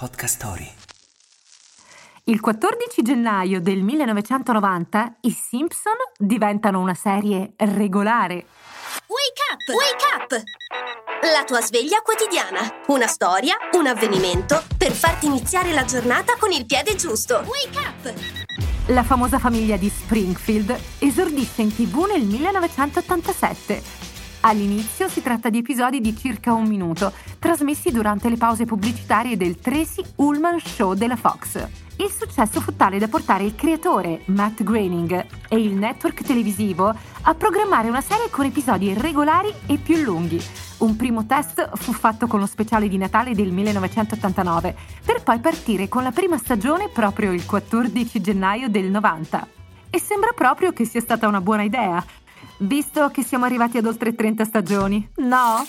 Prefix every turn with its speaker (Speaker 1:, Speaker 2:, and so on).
Speaker 1: Podcast Story.
Speaker 2: Il 14 gennaio del 1990 i Simpson diventano una serie regolare.
Speaker 3: Wake up! Wake up! La tua sveglia quotidiana. Una storia, un avvenimento per farti iniziare la giornata con il piede giusto. Wake up!
Speaker 2: La famosa famiglia di Springfield esordisce in tv nel 1987 All'inizio si tratta di episodi di circa un minuto, trasmessi durante le pause pubblicitarie del Tracy Ullman Show della Fox. Il successo fu tale da portare il creatore, Matt Groening, e il network televisivo a programmare una serie con episodi regolari e più lunghi. Un primo test fu fatto con lo speciale di Natale del 1989, per poi partire con la prima stagione proprio il 14 gennaio del 90. E sembra proprio che sia stata una buona idea, visto che siamo arrivati ad oltre 30 stagioni, no?